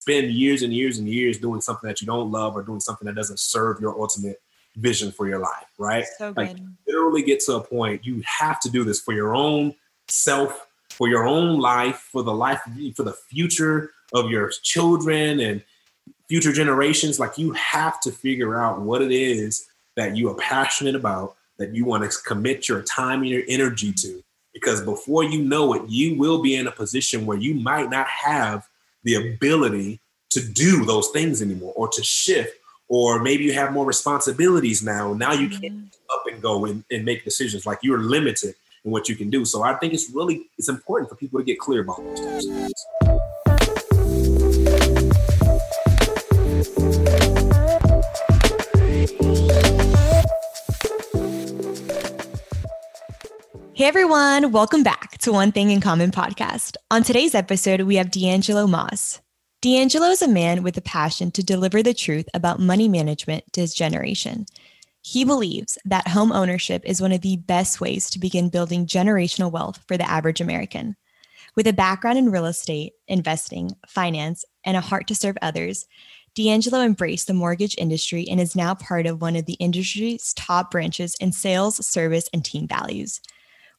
spend years and years and years doing something that you don't love or doing something that doesn't serve your ultimate vision for your life, right? So like literally get to a point you have to do this for your own self, for your own life, for the life for the future of your children and future generations. Like you have to figure out what it is that you are passionate about, that you want to commit your time and your energy to. Because before you know it, you will be in a position where you might not have the ability to do those things anymore or to shift or maybe you have more responsibilities now. Now you can't Mm-hmm. up and go and, and make decisions. Like you're limited in what you can do. So I think it's really it's important for people to get clear about those types of things. Hey everyone, welcome back to One Thing in Common podcast. On today's episode, we have D'Angelo Moss. D'Angelo is a man with a passion to deliver the truth about money management to his generation. He believes that home ownership is one of the best ways to begin building generational wealth for the average American. With a background in real estate, investing, finance, and a heart to serve others, D'Angelo embraced the mortgage industry and is now part of one of the industry's top branches in sales, service, and team values.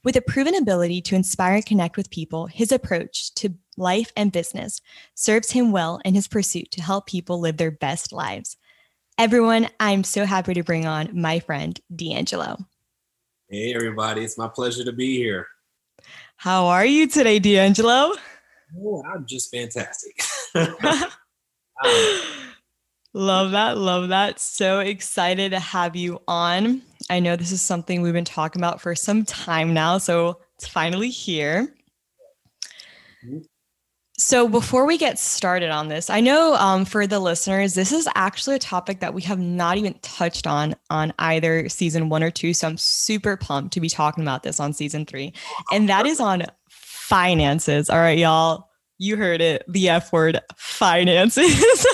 With a proven ability to inspire and connect with people, his approach to life and business serves him well in his pursuit to help people live their best lives. Everyone, I'm so happy to bring on my friend D'Angelo. Hey everybody, it's my pleasure to be here. How are you today, D'Angelo? Oh, I'm just fantastic. love that. Love that. So excited to have you on. I know this is something we've been talking about for some time now. So it's finally here. So before we get started on this, I know um, for the listeners, this is actually a topic that we have not even touched on on either season one or two. So I'm super pumped to be talking about this on season three, and that is on finances. All right, y'all, you heard it, the F word, finances.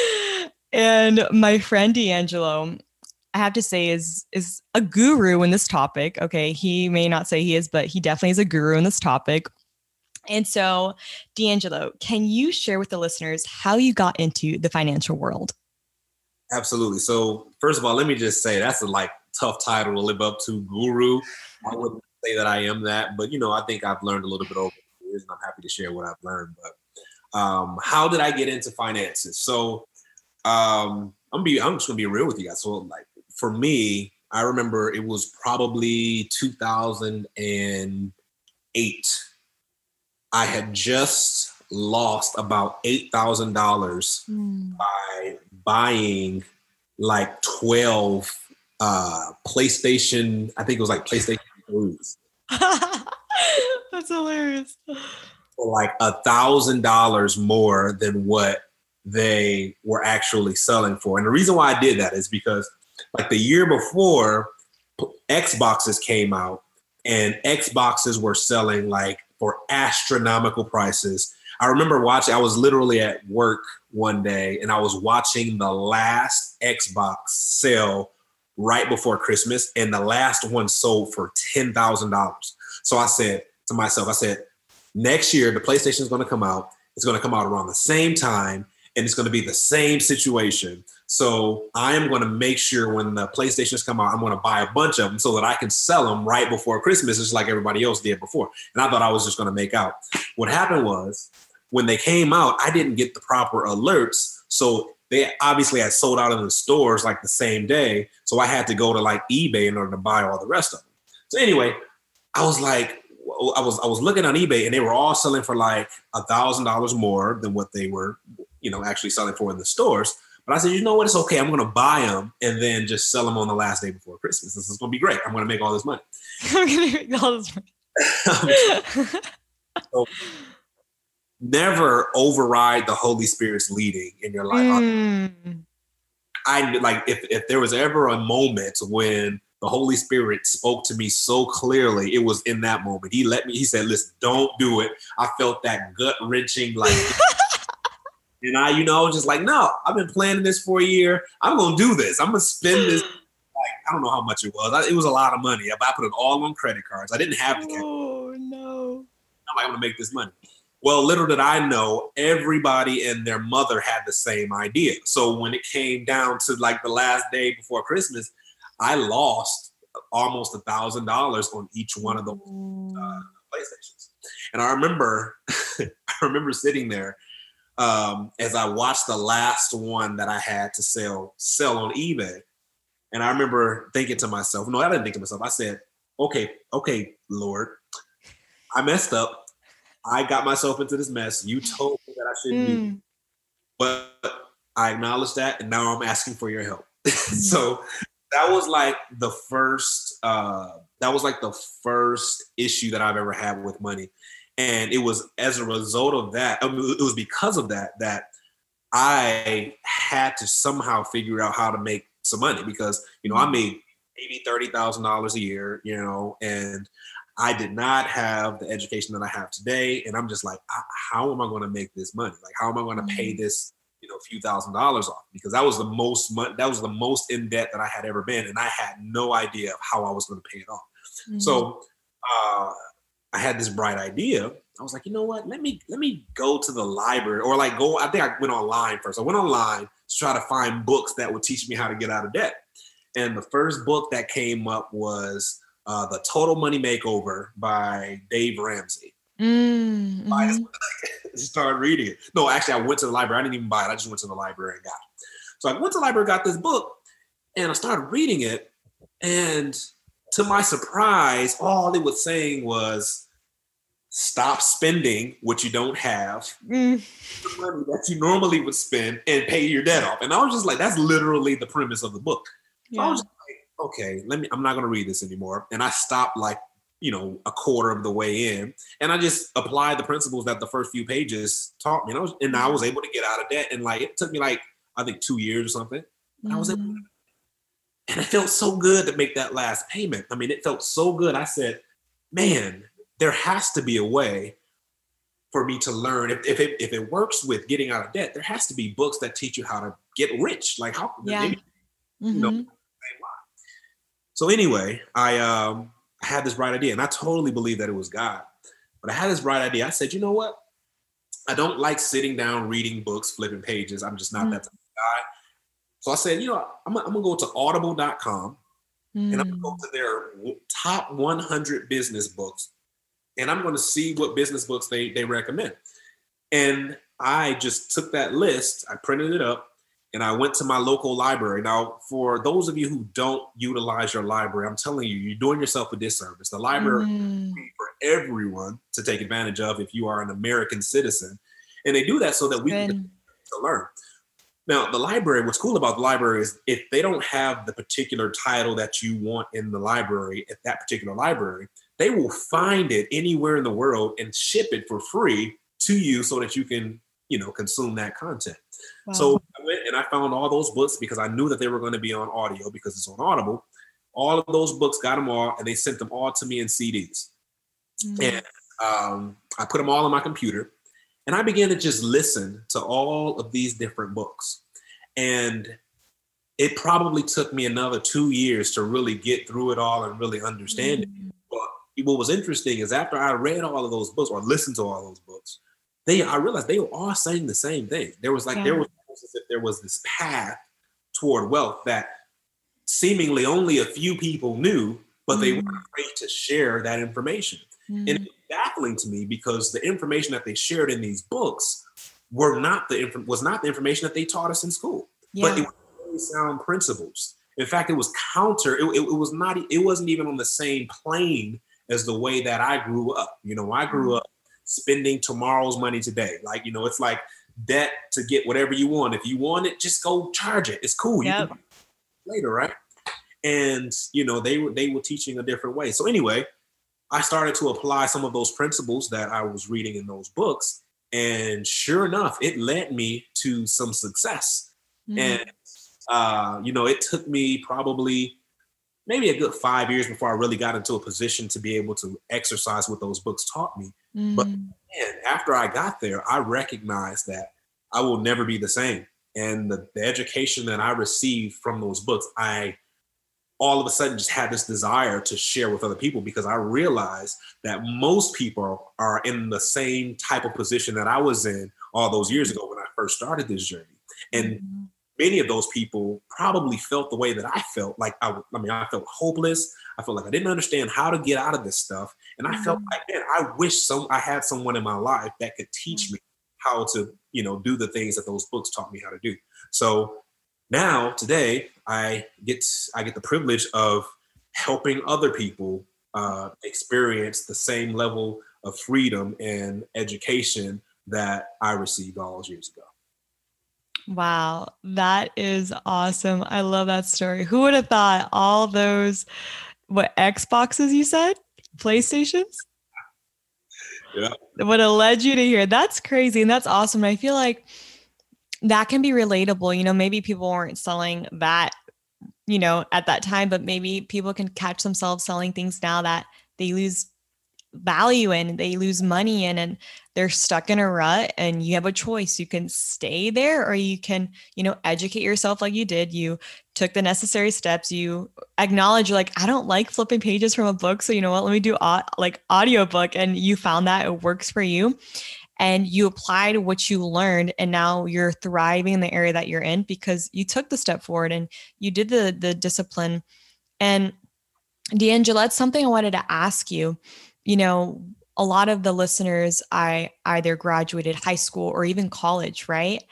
and my friend D'Angelo, I have to say, is is a guru in this topic. Okay, he may not say he is, but he definitely is a guru in this topic. And so, D'Angelo, can you share with the listeners how you got into the financial world? Absolutely. So first of all, let me just say that's a like tough title to live up to, guru. I wouldn't say that I am that, but you know, I think I've learned a little bit over the years, and I'm happy to share what I've learned. But um, how did I get into finances? So um, I'm be I'm just gonna be real with you guys. So like for me, I remember it was probably 2008. I had just lost about eight thousand dollars by buying like 12 uh PlayStation, I think it was like PlayStation 3s That's hilarious. for like a thousand dollars more than what they were actually selling for. And the reason why I did that is because like the year before Xboxes came out and Xboxes were selling like for astronomical prices. I remember watching, I was literally at work one day and I was watching the last Xbox sell right before Christmas, and the last one sold for $10,000. So I said to myself, I said, next year the PlayStation is going to come out. It's going to come out around the same time, and it's going to be the same situation. So I am going to make sure when the PlayStations come out, I'm going to buy a bunch of them so that I can sell them right before Christmas, just like everybody else did before. And I thought I was just going to make out. What happened was when they came out, I didn't get the proper alerts. So they obviously had sold out in the stores like the same day. So I had to go to like eBay in order to buy all the rest of them. So anyway, I was like, I was I was looking on eBay and they were all selling for like a thousand dollars more than what they were, you know, actually selling for in the stores. But I said, you know what? It's okay. I'm going to buy them and then just sell them on the last day before Christmas. This is going to be great. I'm going to make all this money. I'm gonna make all this. money. Never override the Holy Spirit's leading in your life. Mm. I like if if there was ever a moment when the Holy Spirit spoke to me so clearly, it was in that moment. He let me. He said, "Listen, don't do it." I felt that gut wrenching, like, and I, you know, just like, "No, I've been planning this for a year. I'm gonna do this. I'm gonna spend this." Like, I don't know how much it was. I- It was a lot of money. I put it all on credit cards. I didn't have the cash. Oh no. I'm like, I'm gonna make this money. Well, little did I know, everybody and their mother had the same idea. So when it came down to like the last day before Christmas, I lost almost a thousand dollars on each one of those uh, PlayStations. And I remember, I remember sitting there um, as I watched the last one that I had to sell sell on eBay, and I remember thinking to myself, no, I didn't think to myself. I said, okay, okay, Lord, I messed up. I got myself into this mess. You told me that I shouldn't mm. do, but I acknowledge that, and now I'm asking for your help. so that was like the first. Uh, that was like the first issue that I've ever had with money, and it was as a result of that. I mean, it was because of that that I had to somehow figure out how to make some money because you know I mm. made maybe thirty thousand dollars a year, you know, and I did not have the education that I have today, and I'm just like, how am I going to make this money? Like, how am I going to pay mm-hmm. this, you know, few thousand dollars off? Because that was the most money, that was the most in debt that I had ever been, and I had no idea of how I was going to pay it off. Mm-hmm. So, uh, I had this bright idea. I was like, you know what? Let me let me go to the library, or like go. I think I went online first. I went online to try to find books that would teach me how to get out of debt. And the first book that came up was uh, The Total Money Makeover by Dave Ramsey. Mm-hmm. I started reading it. No, actually, I went to the library. I didn't even buy it. I just went to the library and got it. So I went to the library, got this book, and I started reading it. And to my surprise, all it was saying was stop spending what you don't have, mm. the money that you normally would spend, and pay your debt off. And I was just like, that's literally the premise of the book. So. I was like, okay, let me, I'm not gonna read this anymore. And I stopped like, you know, a quarter of the way in. And I just applied the principles that the first few pages taught me. And I was, and I was able to get out of debt. And like it took me like, I think two years or something. Mm-hmm. I was able to, mm-hmm. And it felt so good to make that last payment. I mean, it felt so good. I said, man, there has to be a way for me to learn if, if it if it works with getting out of debt there has to be books that teach you how to get rich like how yeah. Maybe, mm-hmm. you know, mm-hmm. so anyway i um i had this bright idea and i totally believe that it was god but i had this bright idea i said you know what i don't like sitting down reading books flipping pages i'm just not mm-hmm. that type of guy so i said you know i'm, I'm gonna go to audible.com mm-hmm. and i'm gonna go mm. to their top 100 business books and I'm going to see what business books they they recommend. And I just took that list, I printed it up, and I went to my local library. Now, for those of you who don't utilize your library, I'm telling you, you're doing yourself a disservice. The library mm. for everyone to take advantage of if you are an American citizen, and they do that so that we Good. can learn. Now, the library, what's cool about the library is if they don't have the particular title that you want in the library at that particular library, they will find it anywhere in the world and ship it for free to you so that you can, you know, consume that content. Wow. So I went and I found all those books because I knew that they were going to be on audio because it's on Audible. All of those books got them all and they sent them all to me in CDs. Mm. And um, I put them all on my computer and I began to just listen to all of these different books. And it probably took me another two years to really get through it all and really understand mm. it But what was interesting is after I read all of those books or listened to all those books, they I realized they were all saying the same thing. There was like yeah. there was as if there was this path toward wealth that seemingly only a few people knew, but mm. they weren't afraid to share that information. Mm. And it baffling to me because the information that they shared in these books were not the inf- was not the information that they taught us in school, yeah. but it was really sound principles. In fact, it was counter. It, it, it was not. It wasn't even on the same plane as the way that I grew up. You know, I grew mm-hmm. up spending tomorrow's money today. Like, you know, it's like debt to get whatever you want. If you want it, just go charge it. It's cool. Yep. You can later, right? And you know, they were they were teaching a different way. So anyway, I started to apply some of those principles that I was reading in those books. And sure enough, it led me to some success. Mm. And uh, you know, it took me probably maybe a good five years before I really got into a position to be able to exercise what those books taught me. Mm. But man, after I got there, I recognized that I will never be the same. And the, the education that I received from those books, I all of a sudden just had this desire to share with other people because I realized that most people are in the same type of position that I was in all those years ago when I first started this journey. And mm-hmm. many of those people probably felt the way that I felt. Like I, I mean, I felt hopeless. I felt like I didn't understand how to get out of this stuff. And I mm-hmm. felt like, man, I wish some I had someone in my life that could teach mm-hmm. me how to, you know, do the things that those books taught me how to do. So now today I get I get the privilege of helping other people uh, experience the same level of freedom and education that I received all those years ago. Wow, that is awesome. I love that story. Who would have thought all those what Xboxes you said? PlayStations? Yeah. Would have led you to here. That's crazy. And that's awesome. I feel like that can be relatable. You know, maybe people weren't selling that, you know, at that time, but maybe people can catch themselves selling things now that they lose value in, they lose money in, and they're stuck in a rut. And you have a choice. You can stay there or you can, you know, educate yourself like you did. You took the necessary steps. You acknowledge, you're like, I don't like flipping pages from a book. So, you know what? Let me do like audiobook. And you found that it works for you and you applied what you learned and now you're thriving in the area that you're in because you took the step forward and you did the the discipline and D'Angelo, that's something I wanted to ask you. You know, a lot of the listeners I either graduated high school or even college, right?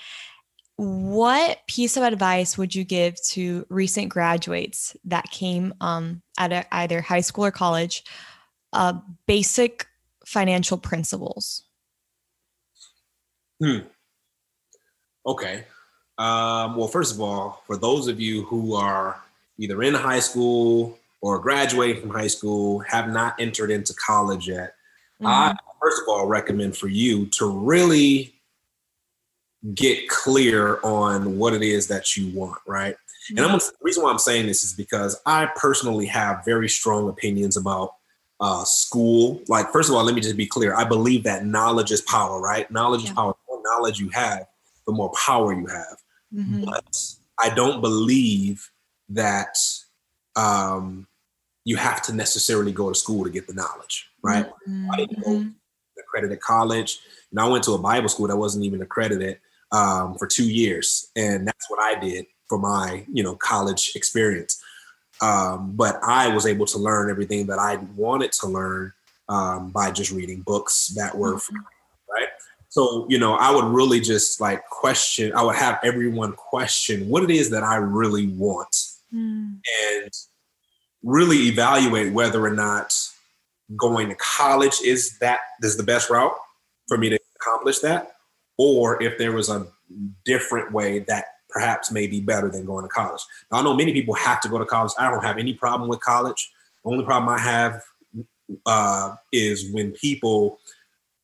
What piece of advice would you give to recent graduates that came um, at either high school or college? Uh, basic financial principles. Hmm. Okay. Um, well, first of all, for those of you who are either in high school or graduating from high school, have not entered into college yet, mm-hmm. I first of all recommend for you to really get clear on what it is that you want, right? Mm-hmm. And I'm, the reason why I'm saying this is because I personally have very strong opinions about uh, school. Like, first of all, let me just be clear. I believe that knowledge is power, right? Knowledge yeah. is power knowledge you have, the more power you have. Mm-hmm. But I don't believe that um, you have to necessarily go to school to get the knowledge, right? Mm-hmm. I didn't go to accredited college. And I went to a Bible school that wasn't even accredited um, for two years. And that's what I did for my, you know, college experience. Um, but I was able to learn everything that I wanted to learn um, by just reading books that were mm-hmm. So, you know, I would really just like question, I would have everyone question what it is that I really want mm. and really evaluate whether or not going to college is that is the best route for me to accomplish that or if there was a different way that perhaps may be better than going to college. Now, I know many people have to go to college. I don't have any problem with college. The only problem I have uh, is when people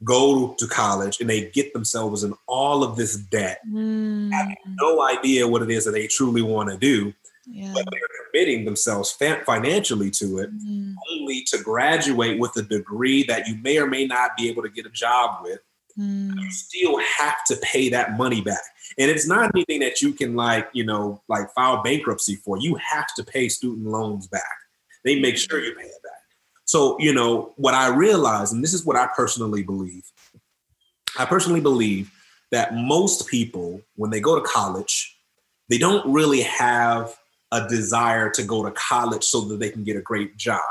go to college and they get themselves in all of this debt, mm. having no idea what it is that they truly want to do, yeah. but they're committing themselves financially to it, mm. only to graduate with a degree that you may or may not be able to get a job with. Mm. You still have to pay that money back. And it's not anything that you can like, you know, like file bankruptcy for. You have to pay student loans back. They make sure you pay it. So, you know, what I realize, and this is what I personally believe, I personally believe that most people, when they go to college, they don't really have a desire to go to college so that they can get a great job,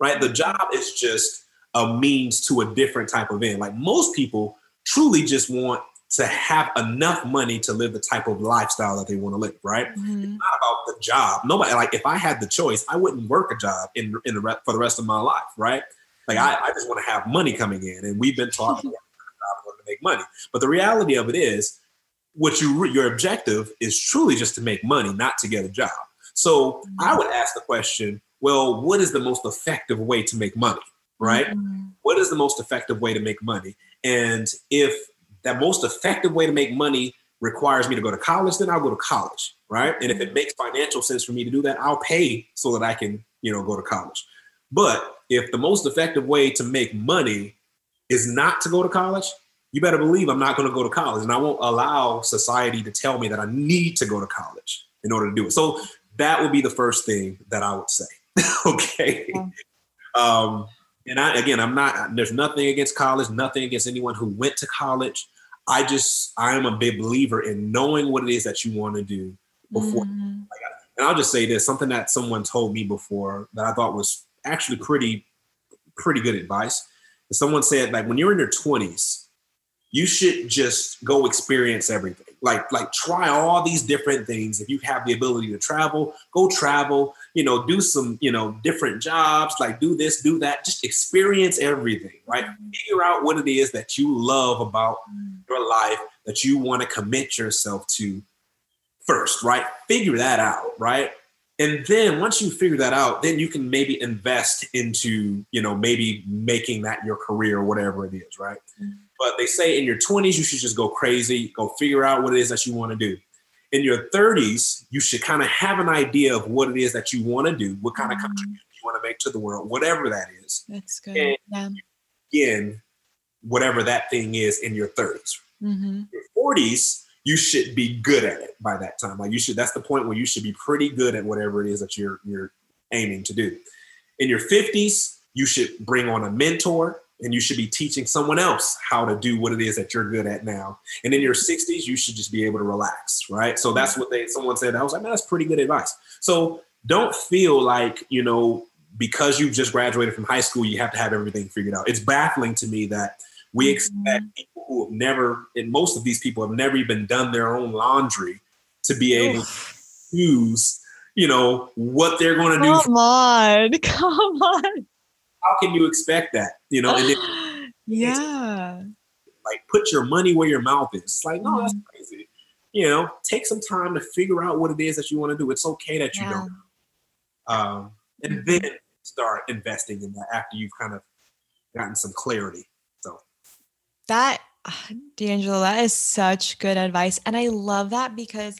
right? The job is just a means to a different type of end. Like most people truly just want to have enough money to live the type of lifestyle that they want to live, right? Mm-hmm. It's not about the job. Nobody like if I had the choice, I wouldn't work a job in in the re- for the rest of my life, right? Like I, I just want to have money coming in, and we've been taught to make money. But the reality of it is, what you your objective is truly just to make money, not to get a job. So I would ask the question, well, what is the most effective way to make money, right? Mm-hmm. What is the most effective way to make money? And if that most effective way to make money requires me to go to college, then I'll go to college, right? And if it makes financial sense for me to do that, I'll pay so that I can, you know, go to college. But if the most effective way to make money is not to go to college, you better believe I'm not going to go to college and I won't allow society to tell me that I need to go to college in order to do it. So that would be the first thing that I would say. okay. Yeah. Um, and I again, I'm not. There's nothing against college, nothing against anyone who went to college. I just I am a big believer in knowing what it is that you want to do before. Mm-hmm. and I'll just say this: something that someone told me before that I thought was actually pretty pretty good advice. Someone said like when you're in your 20s, you should just go experience everything. Like like try all these different things. If you have the ability to travel, go travel. You know, do some you know different jobs. Like do this, do that. Just experience everything. Right. Mm-hmm. Figure out what it is that you love about mm-hmm. Your life that you want to commit yourself to first. Right. Figure that out. Right. And then once you figure that out, then you can maybe invest into, you know, maybe making that your career or whatever it is, right? Mm-hmm. But they say in your 20s, you should just go crazy, go figure out what it is that you want to do. In your 30s, you should kind of have an idea of what it is that you want to do, what kind mm-hmm. of contribution you want to make to the world, whatever that is. That's good. And yeah. Again, whatever that thing is in your 30s. Mm-hmm. Your 40s, you should be good at it by that time. Like you should, that's the point where you should be pretty good at whatever it is that you're you're aiming to do. In your 50s, you should bring on a mentor and you should be teaching someone else how to do what it is that you're good at now. And in your 60s, you should just be able to relax, right? So that's what they someone said. I was like, man, that's pretty good advice. So don't feel like, you know, because you've just graduated from high school, you have to have everything figured out. It's baffling to me that we mm-hmm. expect people who have never, and most of these people have never even done their own laundry to be able Oof. to choose, you know, what they're going to do. Come on, come on how can you expect that? You know, then, yeah, like put your money where your mouth is. It's like, no, that's mm-hmm. crazy. You know, take some time to figure out what it is that you want to do. It's okay that you yeah. don't. Um, and then start investing in that after you've kind of gotten some clarity. That D'Angelo, that is such good advice. And I love that because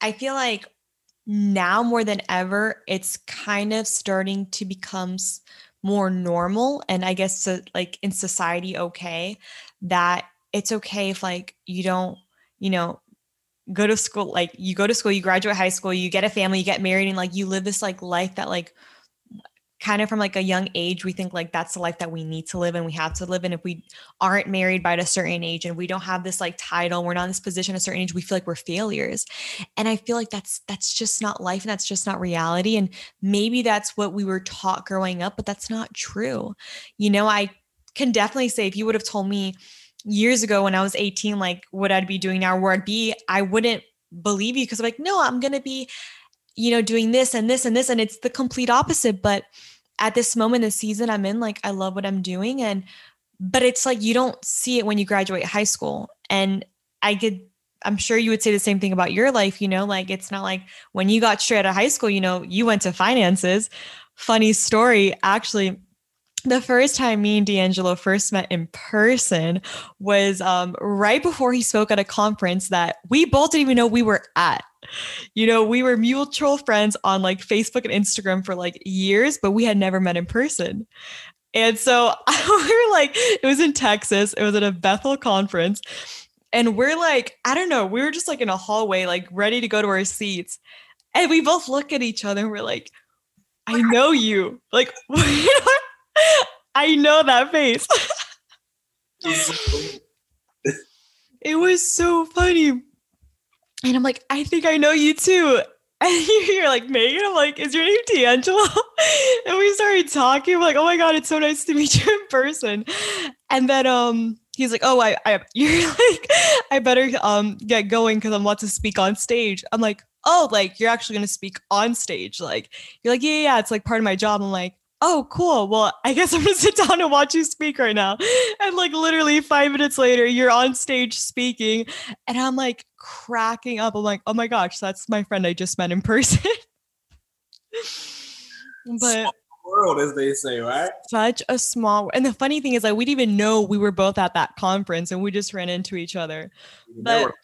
I feel like now more than ever, it's kind of starting to become more normal and I guess so, like in society okay that it's okay if like you don't, you know, go to school like you go to school, you graduate high school, you get a family, you get married and like you live this like life that like kind of from like a young age we think like that's the life that we need to live and we have to live and if we aren't married by a certain age and we don't have this like title we're not in this position a certain age we feel like we're failures. And i feel like that's that's just not life and that's just not reality and maybe that's what we were taught growing up but that's not true. You know i can definitely say if you would have told me years ago when i was 18 like what i'd be doing now where i'd be i wouldn't believe you because i'm like no i'm gonna be you know doing this and this and this and it's the complete opposite but at this moment the season I'm in, like I love what I'm doing. And but it's like you don't see it when you graduate high school. And I could I'm sure you would say the same thing about your life, you know, like it's not like when you got straight out of high school, you know, you went to finances. Funny story, actually, the first time me and D'Angelo first met in person was um, right before he spoke at a conference that we both didn't even know we were at you know, we were mutual friends on like Facebook and Instagram for like years, but we had never met in person. And so we were like, it was in Texas, it was at a Bethel conference. And we're like, I don't know, we were just like in a hallway, like ready to go to our seats. And we both look at each other and we're like, I know you. Like, I know that face. it was so funny. And I'm like, I think I know you too. And you're like, Megan? I'm like, is your name D'Angelo? and we started talking. I'm like, oh my God, it's so nice to meet you in person. And then um he's like, oh, I, I you're like, I better um get going because I'm about to speak on stage. I'm like, oh, like you're actually gonna speak on stage. Like, you're like, yeah, yeah, it's like part of my job. I'm like, oh, cool. Well, I guess I'm gonna sit down and watch you speak right now. And like literally five minutes later, you're on stage speaking. And I'm like cracking up. I'm like, oh my gosh, that's my friend I just met in person. but world, as they say, right? Such a small and the funny thing is like we didn't even know we were both at that conference and we just ran into each other. There were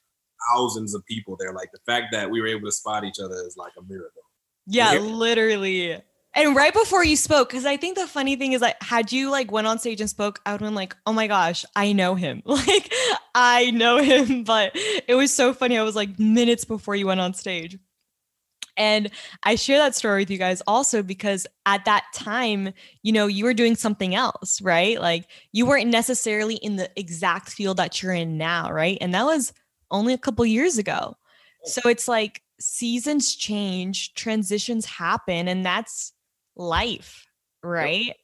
thousands of people there. Like the fact that we were able to spot each other is like a miracle. Yeah, literally. And right before you spoke, because I think the funny thing is like, had you like went on stage and spoke, I would have been like, oh my gosh, I know him. Like, I know him. But it was so funny. I was like minutes before you went on stage. And I share that story with you guys also because at that time, you know, you were doing something else, right? Like you weren't necessarily in the exact field that you're in now, right? And that was only a couple years ago. So it's like seasons change, transitions happen, and that's life, right?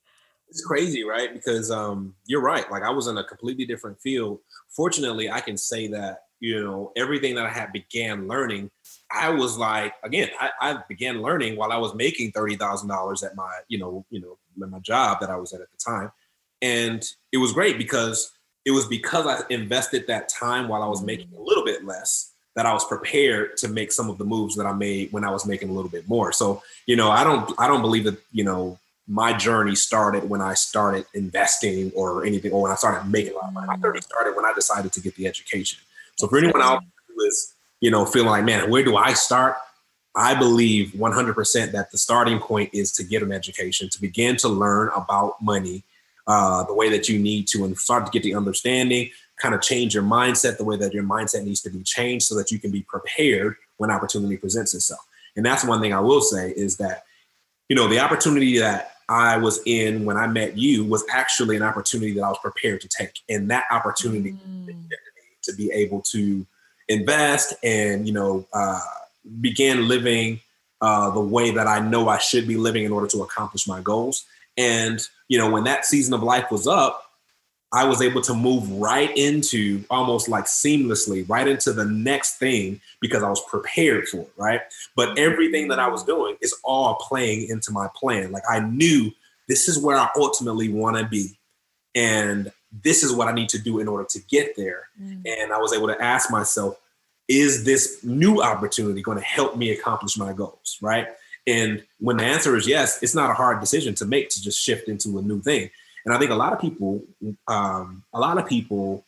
It's crazy, right? Because um, you're right. Like I was in a completely different field. Fortunately, I can say that you know everything that I had began learning. I was like, again, I, I began learning while I was making thirty thousand dollars at my, you know, you know, my job that I was at at the time, and it was great because it was because I invested that time while I was making a little bit less that I was prepared to make some of the moves that I made when I was making a little bit more. So, you know, I don't I don't believe that, you know, my journey started when I started investing or anything, or when I started making a lot of money. My journey started when I decided to get the education. So for anyone out who is, you know, feeling like, man, where do I start? I believe 100% that the starting point is to get an education, to begin to learn about money, uh, the way that you need to, and start to get the understanding, kind of change your mindset the way that your mindset needs to be changed so that you can be prepared when opportunity presents itself. And that's one thing I will say is that, you know, the opportunity that I was in when I met you was actually an opportunity that I was prepared to take. And that opportunity mm. to be able to invest and, you know, uh, begin living uh, the way that I know I should be living in order to accomplish my goals. And, you know, when that season of life was up, I was able to move right into almost like seamlessly right into the next thing because I was prepared for it, right? But mm-hmm. everything that I was doing is all playing into my plan. Like I knew this is where I ultimately want to be. And this is what I need to do in order to get there. Mm. And I was able to ask myself, is this new opportunity going to help me accomplish my goals, right? And when the answer is yes, it's not a hard decision to make to just shift into a new thing. And I think a lot of people, um, a lot of people,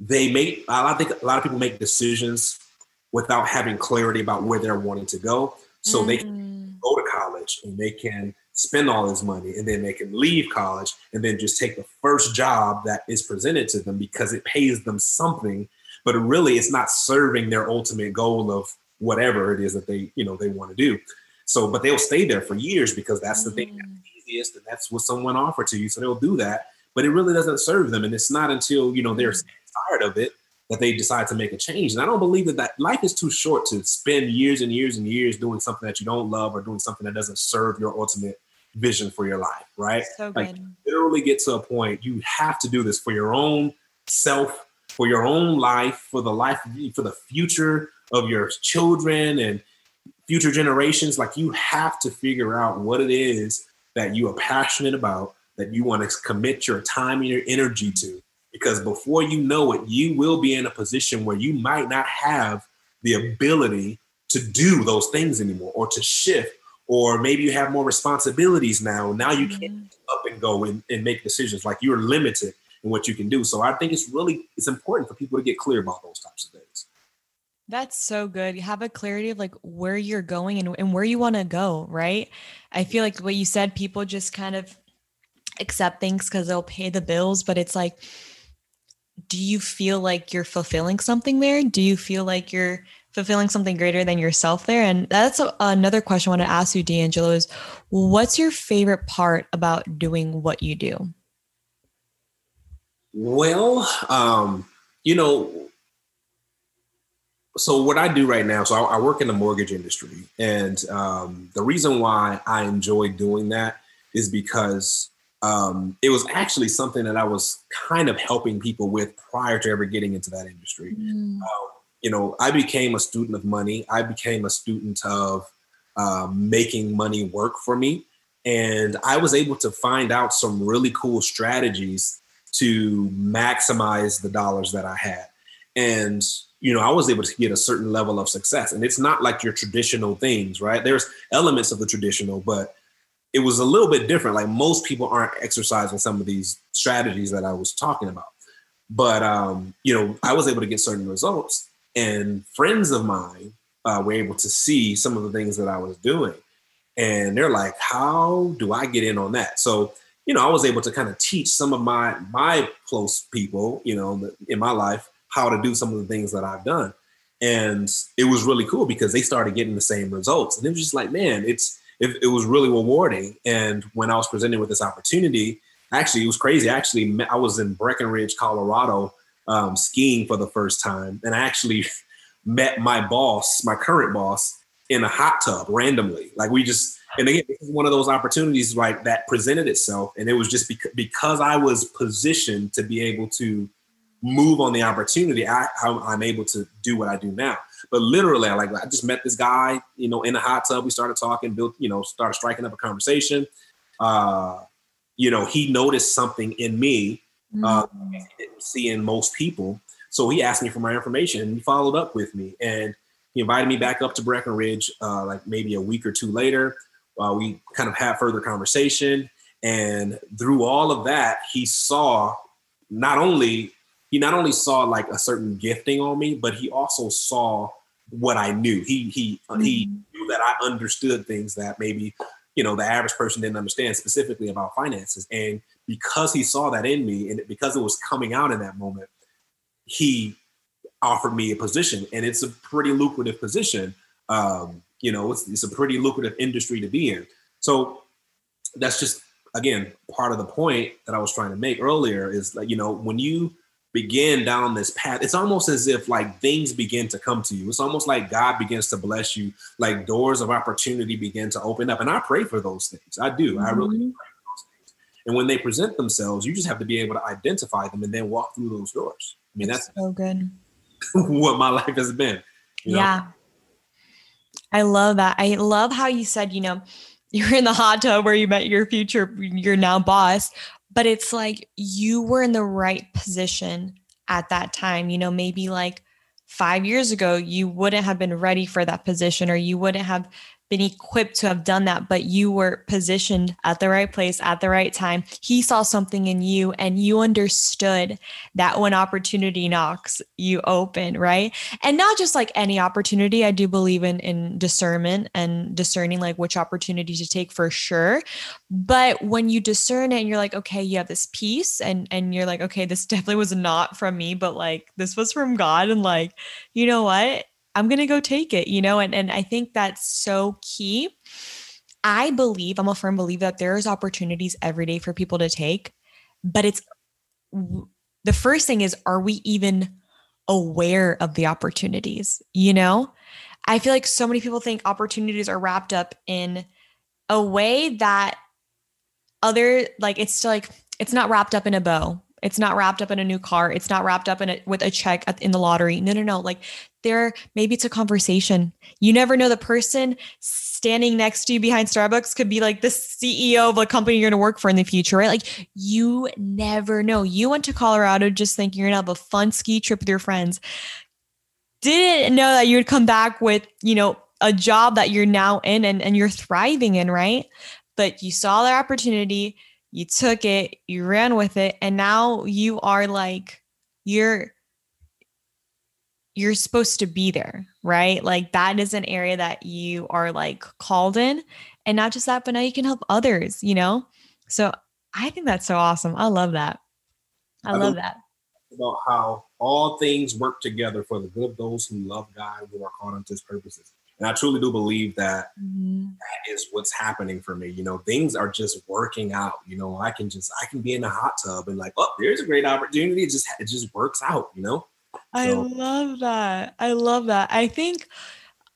they make. I think a lot of people make decisions without having clarity about where they're wanting to go. So mm. they can mm. go to college and they can spend all this money and then they can leave college and then just take the first job that is presented to them because it pays them something but really it's not serving their ultimate goal of whatever it is that they you know they want to do so but they'll stay there for years because that's the thing mm and that's what someone offered to you. So they'll do that, but it really doesn't serve them. And it's not until, you know, they're mm-hmm. tired of it that they decide to make a change. And I don't believe that, that life is too short to spend years and years and years doing something that you don't love or doing something that doesn't serve your ultimate vision for your life, right? So like literally get to a point you have to do this for your own self, for your own life, for the life for the future of your children and future generations. Like you have to figure out what it is that you are passionate about, that you want to commit your time and your energy to. Because before you know it, you will be in a position where you might not have the ability to do those things anymore or to shift. Or maybe you have more responsibilities now. Now you can't mm-hmm. up and go and, and make decisions. Like you're limited in what you can do. So I think it's really it's important for people to get clear about those types of things. That's so good. You have a clarity of like where you're going and, and where you want to go, right? I feel like what you said, people just kind of accept things because they'll pay the bills, but it's like, do you feel like you're fulfilling something there? Do you feel like you're fulfilling something greater than yourself there? And that's a, another question I want to ask you, D'Angelo, is what's your favorite part about doing what you do? Well, um, you know, so what I do right now, so I, I work in the mortgage industry, and um, the reason why I enjoy doing that is because um, it was actually something that I was kind of helping people with prior to ever getting into that industry. Mm. Uh, you know, I became a student of money. I became a student of uh, making money work for me, and I was able to find out some really cool strategies to maximize the dollars that I had. And you know, I was able to get a certain level of success. And it's not like your traditional things, right? There's elements of the traditional, but it was a little bit different. Like most people aren't exercising some of these strategies that I was talking about. But um, you know, I was able to get certain results, and friends of mine uh, were able to see some of the things that I was doing, and they're like, "How do I get in on that?" So you know, I was able to kind of teach some of my my close people, you know, in my life how to do some of the things that I've done. and it was really cool because they started getting the same results, and it was just like, man, it's it, it was really rewarding. And when I was presented with this opportunity, actually, it was crazy. Actually, I was in Breckenridge, Colorado, um, skiing for the first time, and I actually met my boss, my current boss, in a hot tub randomly. Like we just, and again, this is one of those opportunities like that presented itself, and it was just because because I was positioned to be able to move on the opportunity. I, I'm able to do what I do now. But literally, I like I just met this guy, you know, in a hot tub. We started talking, built, you know, started striking up a conversation. Uh, you know, he noticed something in me uh, mm-hmm. he didn't see in most people. So he asked me for my information and he followed up with me and he invited me back up to Breckenridge uh, like maybe a week or two later. Uh, we kind of had further conversation. And through all of that, he saw not only he not only saw like a certain gifting on me, but he also saw what I knew. He he mm-hmm. he knew that I understood things that maybe you know the average person didn't understand specifically about finances. And because he saw that in me, and because it was coming out in that moment, he offered me a position, and it's a pretty lucrative position. Um, you know, it's, it's a pretty lucrative industry to be in. So that's just again part of the point that I was trying to make earlier is that you know when you begin down this path, it's almost as if like things begin to come to you. It's almost like God begins to bless you, like doors of opportunity begin to open up. And I pray for those things. I do. Mm-hmm. I really mm-hmm. pray for those things. And when they present themselves, you just have to be able to identify them and then walk through those doors. I mean, that's, that's so good. what my life has been. You know? Yeah. I love that. I love how you said, you know, you're in the hot tub where you met your future, your now boss, but it's like you were in the right position at that time. You know, maybe like five years ago, you wouldn't have been ready for that position or you wouldn't have been equipped to have done that, but you were positioned at the right place at the right time. He saw something in you and you understood that when opportunity knocks, you open, right? And not just like any opportunity. I do believe in in discernment and discerning like which opportunity to take for sure. But when you discern it and you're like, okay, you have this piece and and you're like, okay, this definitely was not from me, but like this was from God. And like, you know what? I'm going to go take it, you know? And, and I think that's so key. I believe, I'm a firm believer that there's opportunities every day for people to take, but it's the first thing is, are we even aware of the opportunities? You know, I feel like so many people think opportunities are wrapped up in a way that other, like, it's like, it's not wrapped up in a bow. It's not wrapped up in a new car. It's not wrapped up in it with a check in the lottery. No, no, no. Like there, maybe it's a conversation. You never know. The person standing next to you behind Starbucks could be like the CEO of a company you're going to work for in the future, right? Like you never know. You went to Colorado just thinking you're going to have a fun ski trip with your friends. Didn't know that you would come back with, you know, a job that you're now in and, and you're thriving in, right? But you saw the opportunity you took it, you ran with it, and now you are like, you're you're supposed to be there, right? Like that is an area that you are like called in. And not just that, but now you can help others, you know? So I think that's so awesome. I love that. I, I love that. About how all things work together for the good of those who love God who are called unto his purposes. And I truly do believe that, mm-hmm. that is what's happening for me. You know, things are just working out. You know, I can just I can be in the hot tub and like, oh, there's a great opportunity. It just it just works out. You know. So. I love that. I love that. I think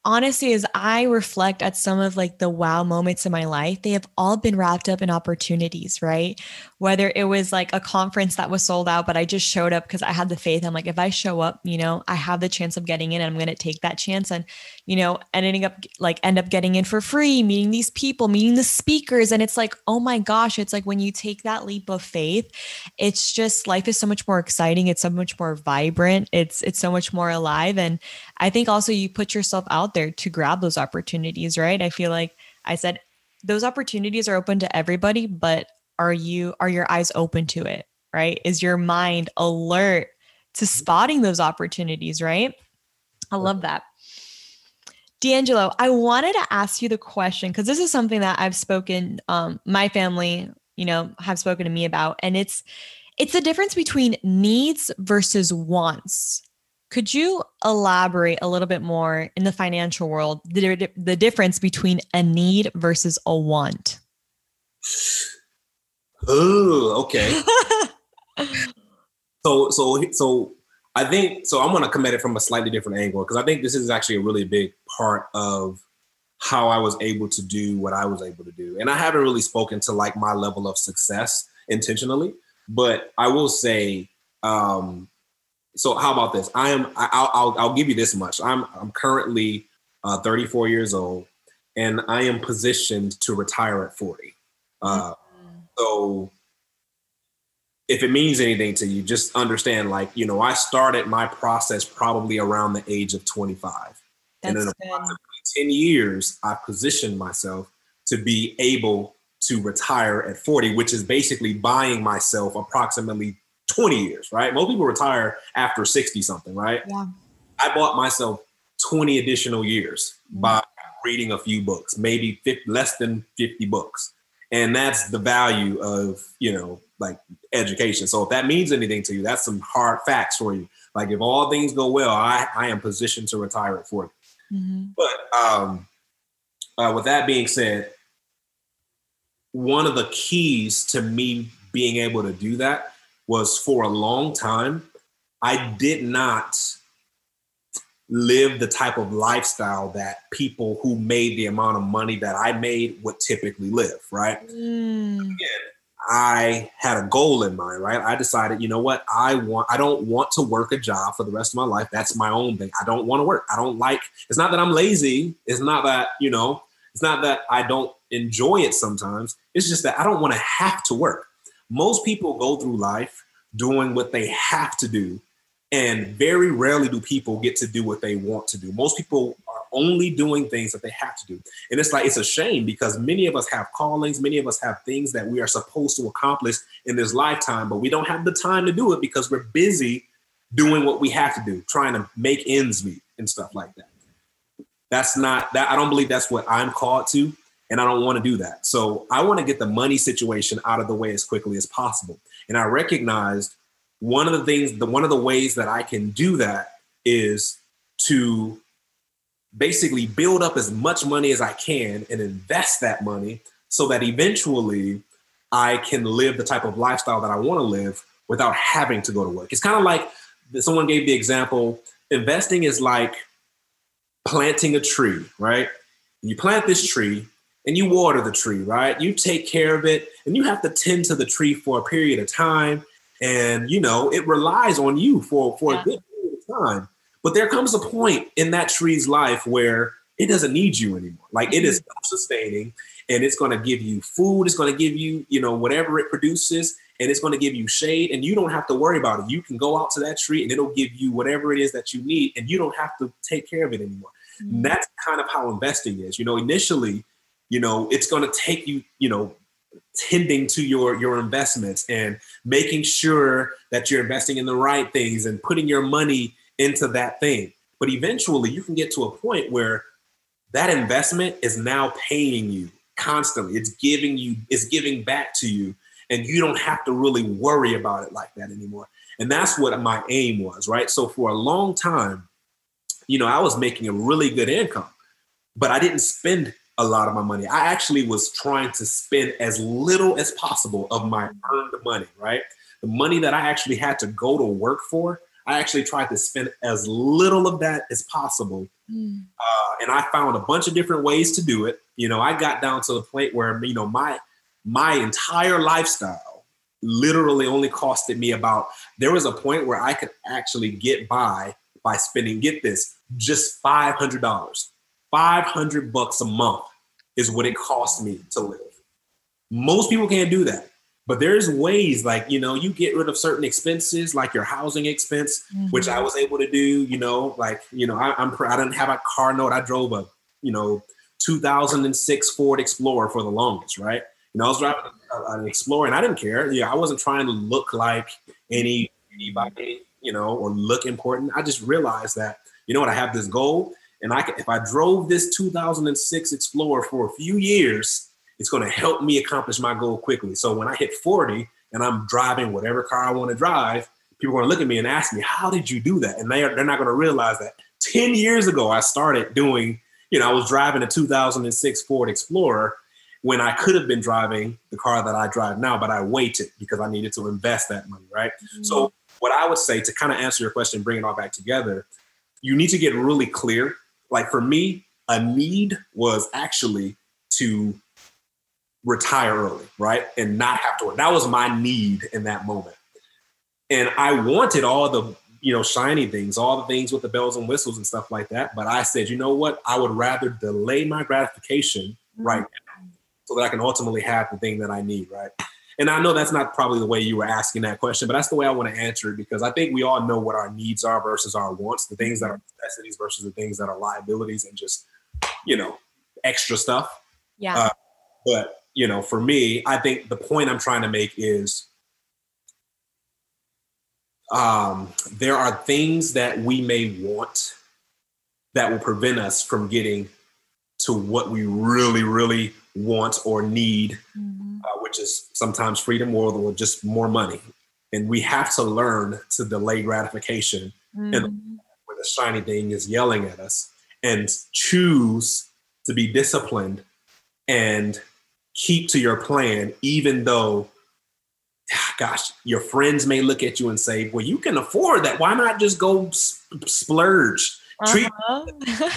honestly, as I reflect at some of like the wow moments in my life, they have all been wrapped up in opportunities, right? Whether it was like a conference that was sold out, but I just showed up because I had the faith. I'm like, if I show up, you know, I have the chance of getting in and I'm going to take that chance. And, you know, ending up like end up getting in for free, meeting these people, meeting the speakers. And it's like, oh my gosh, it's like when you take that leap of faith, it's just life is so much more exciting. It's so much more vibrant. It's, it's so much more alive. And I think also you put yourself out there to grab those opportunities, right? I feel like I said those opportunities are open to everybody, but are you are your eyes open to it, right? Is your mind alert to spotting those opportunities, right? I love that. D'Angelo, I wanted to ask you the question because this is something that I've spoken, um, my family, you know, have spoken to me about, and it's it's the difference between needs versus wants Could you elaborate a little bit more in the financial world the, the difference between a need versus a want? Oh, okay. so so so I think so I'm gonna come at it from a slightly different angle because I think this is actually a really big part of how I was able to do what I was able to do. And I haven't really spoken to like my level of success intentionally, but I will say um so how about this? I am. I'll, I'll, I'll give you this much. I'm. I'm currently uh, 34 years old, and I am positioned to retire at 40. Uh, mm-hmm. So, if it means anything to you, just understand. Like you know, I started my process probably around the age of 25, That's and in approximately 10 years, I positioned myself to be able to retire at 40, which is basically buying myself approximately 20 years, right? Most people retire after 60 something, right? Yeah. I bought myself 20 additional years mm-hmm. by reading a few books, maybe 50, less than 50 books. And that's the value of, you know, like education. So if that means anything to you, that's some hard facts for you. Like if all things go well, I, I am positioned to retire at 40. Mm-hmm. But um, uh, with that being said, one of the keys to me being able to do that was for a long time, I did not live the type of lifestyle that people who made the amount of money that I made would typically live, right? Mm. Again, I had a goal in mind, right? I decided, you know what? I want I don't want to work a job for the rest of my life. That's my own thing. I don't want to work. I don't like it's not that I'm lazy. It's not that, you know, it's not that I don't enjoy it sometimes. It's just that I don't want to have to work most people go through life doing what they have to do and very rarely do people get to do what they want to do most people are only doing things that they have to do and it's like it's a shame because many of us have callings many of us have things that we are supposed to accomplish in this lifetime but we don't have the time to do it because we're busy doing what we have to do trying to make ends meet and stuff like that that's not that i don't believe that's what i'm called to and I don't want to do that. So I want to get the money situation out of the way as quickly as possible. And I recognized one of the things, the one of the ways that I can do that is to basically build up as much money as I can and invest that money so that eventually I can live the type of lifestyle that I want to live without having to go to work. It's kind of like someone gave the example investing is like planting a tree, right? You plant this tree, and you water the tree, right? You take care of it and you have to tend to the tree for a period of time. And, you know, it relies on you for, for yeah. a good period of time. But there comes a point in that tree's life where it doesn't need you anymore. Like it is mm-hmm. self-sustaining and it's going to give you food. It's going to give you, you know, whatever it produces and it's going to give you shade and you don't have to worry about it. You can go out to that tree and it'll give you whatever it is that you need and you don't have to take care of it anymore. Mm-hmm. That's kind of how investing is. You know, initially you know it's going to take you you know tending to your your investments and making sure that you're investing in the right things and putting your money into that thing. But eventually you can get to a point where that investment is now paying you constantly. It's giving you it's giving back to you and you don't have to really worry about it like that anymore. And that's what my aim was right? So for a long time you know i was making a really good income but i didn't spend a lot of my money. I actually was trying to spend as little as possible of my earned money, right? The money that I actually had to go to work for, I actually tried to spend as little of that as possible. Mm. Uh, and I found a bunch of different ways to do it. You know, I got down to the point where, you know, my my entire lifestyle literally only costed me about there was a point where I could actually get by by spending, get this, just $500 500 bucks a month is what it costs me to live. Most people can't do that. But there's ways like, you know, you get rid of certain expenses like your housing expense, mm-hmm. which I was able to do, you know, like, you know, I, I'm I didn't have a car note. I drove a, you know, 2006 Ford Explorer for the longest, right? You know, I was driving an Explorer and I didn't care. Yeah, I wasn't trying to look like any anybody, you know, or look important. I just realized that, you know what, I have this goal and I if I drove this 2006 Explorer for a few years, it's going to help me accomplish my goal quickly. So when I hit 40 and I'm driving whatever car I want to drive, people are going to look at me and ask me, "How did you do that?" And they are, they're not going to realize that 10 years ago I started doing, you know, I was driving a 2006 Ford Explorer when I could have been driving the car that I drive now, but I waited because I needed to invest that money, right? Mm-hmm. So what I would say to kind of answer your question, bring it all back together, you need to get really clear. Like for me, a need was actually to retire early, right? And not have to work. That was my need in that moment. And I wanted all the, you know, shiny things, all the things with the bells and whistles and stuff like that. But I said, you know what? I would rather delay my gratification mm-hmm. right now so that I can ultimately have the thing that I need, right? And I know that's not probably the way you were asking that question, but that's the way I want to answer it because I think we all know what our needs are versus our wants, the things that are necessities versus the things that are liabilities and just, you know, extra stuff. Yeah. Uh, but, you know, for me, I think the point I'm trying to make is um, there are things that we may want that will prevent us from getting to what we really, really want or need, mm-hmm. Which is sometimes freedom or just more money. And we have to learn to delay gratification mm-hmm. and when the shiny thing is yelling at us and choose to be disciplined and keep to your plan, even though, gosh, your friends may look at you and say, well, you can afford that. Why not just go splurge? Uh-huh.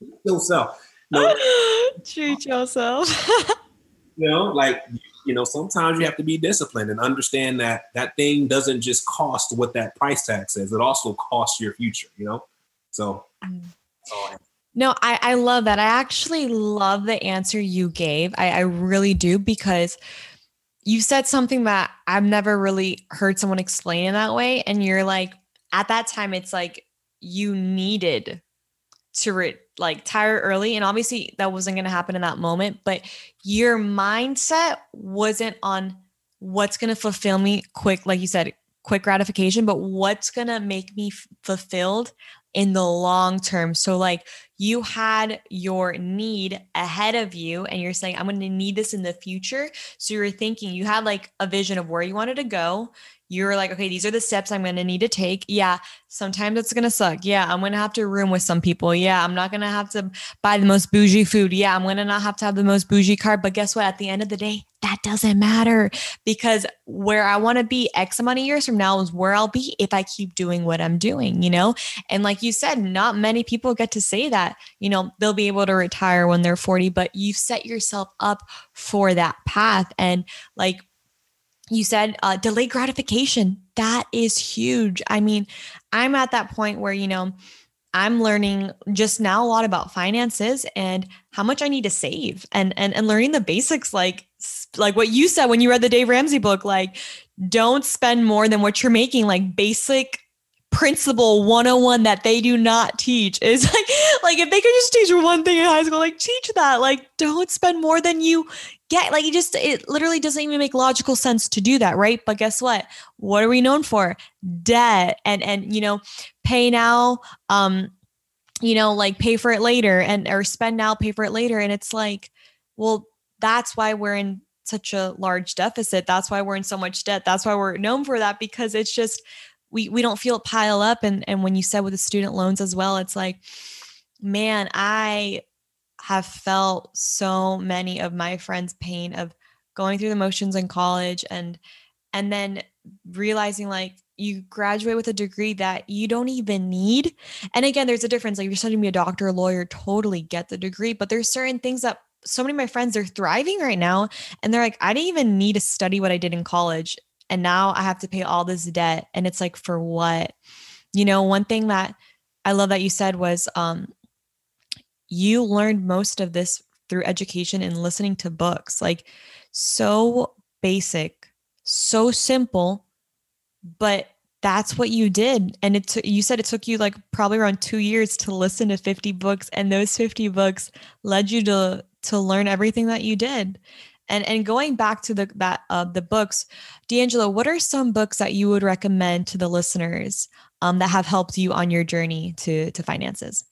Treat yourself. No. Treat yourself. you know, like you know, sometimes you have to be disciplined and understand that that thing doesn't just cost what that price tag says; it also costs your future. You know, so. Mm. No, I, I love that. I actually love the answer you gave. I, I really do because you said something that I've never really heard someone explain in that way. And you're like, at that time, it's like you needed to re- like tire early and obviously that wasn't going to happen in that moment but your mindset wasn't on what's going to fulfill me quick like you said quick gratification but what's going to make me f- fulfilled in the long term. So like you had your need ahead of you and you're saying i'm going to need this in the future. So you're thinking you had like a vision of where you wanted to go you're like, okay, these are the steps I'm going to need to take. Yeah, sometimes it's going to suck. Yeah, I'm going to have to room with some people. Yeah, I'm not going to have to buy the most bougie food. Yeah, I'm going to not have to have the most bougie car. But guess what? At the end of the day, that doesn't matter because where I want to be X amount of years from now is where I'll be if I keep doing what I'm doing, you know? And like you said, not many people get to say that, you know, they'll be able to retire when they're 40, but you set yourself up for that path. And like, you said uh, delayed gratification. That is huge. I mean, I'm at that point where, you know, I'm learning just now a lot about finances and how much I need to save and and and learning the basics like like what you said when you read the Dave Ramsey book like don't spend more than what you're making like basic principle 101 that they do not teach is like like if they could just teach one thing in high school like teach that like don't spend more than you get. Like it just it literally doesn't even make logical sense to do that right? But guess what? What are we known for? Debt and and you know pay now um you know like pay for it later and or spend now pay for it later. And it's like well that's why we're in such a large deficit. That's why we're in so much debt. That's why we're known for that because it's just we we don't feel it pile up. And and when you said with the student loans as well it's like man i have felt so many of my friends pain of going through the motions in college and and then realizing like you graduate with a degree that you don't even need. And again there's a difference. Like you're studying to be a doctor a lawyer totally get the degree but there's certain things that so many of my friends are thriving right now and they're like i didn't even need to study what i did in college and now I have to pay all this debt. And it's like, for what? You know, one thing that I love that you said was um, you learned most of this through education and listening to books. Like, so basic, so simple, but that's what you did and it took you said it took you like probably around 2 years to listen to 50 books and those 50 books led you to to learn everything that you did and and going back to the that uh, the books, D'Angelo, what are some books that you would recommend to the listeners um, that have helped you on your journey to to finances?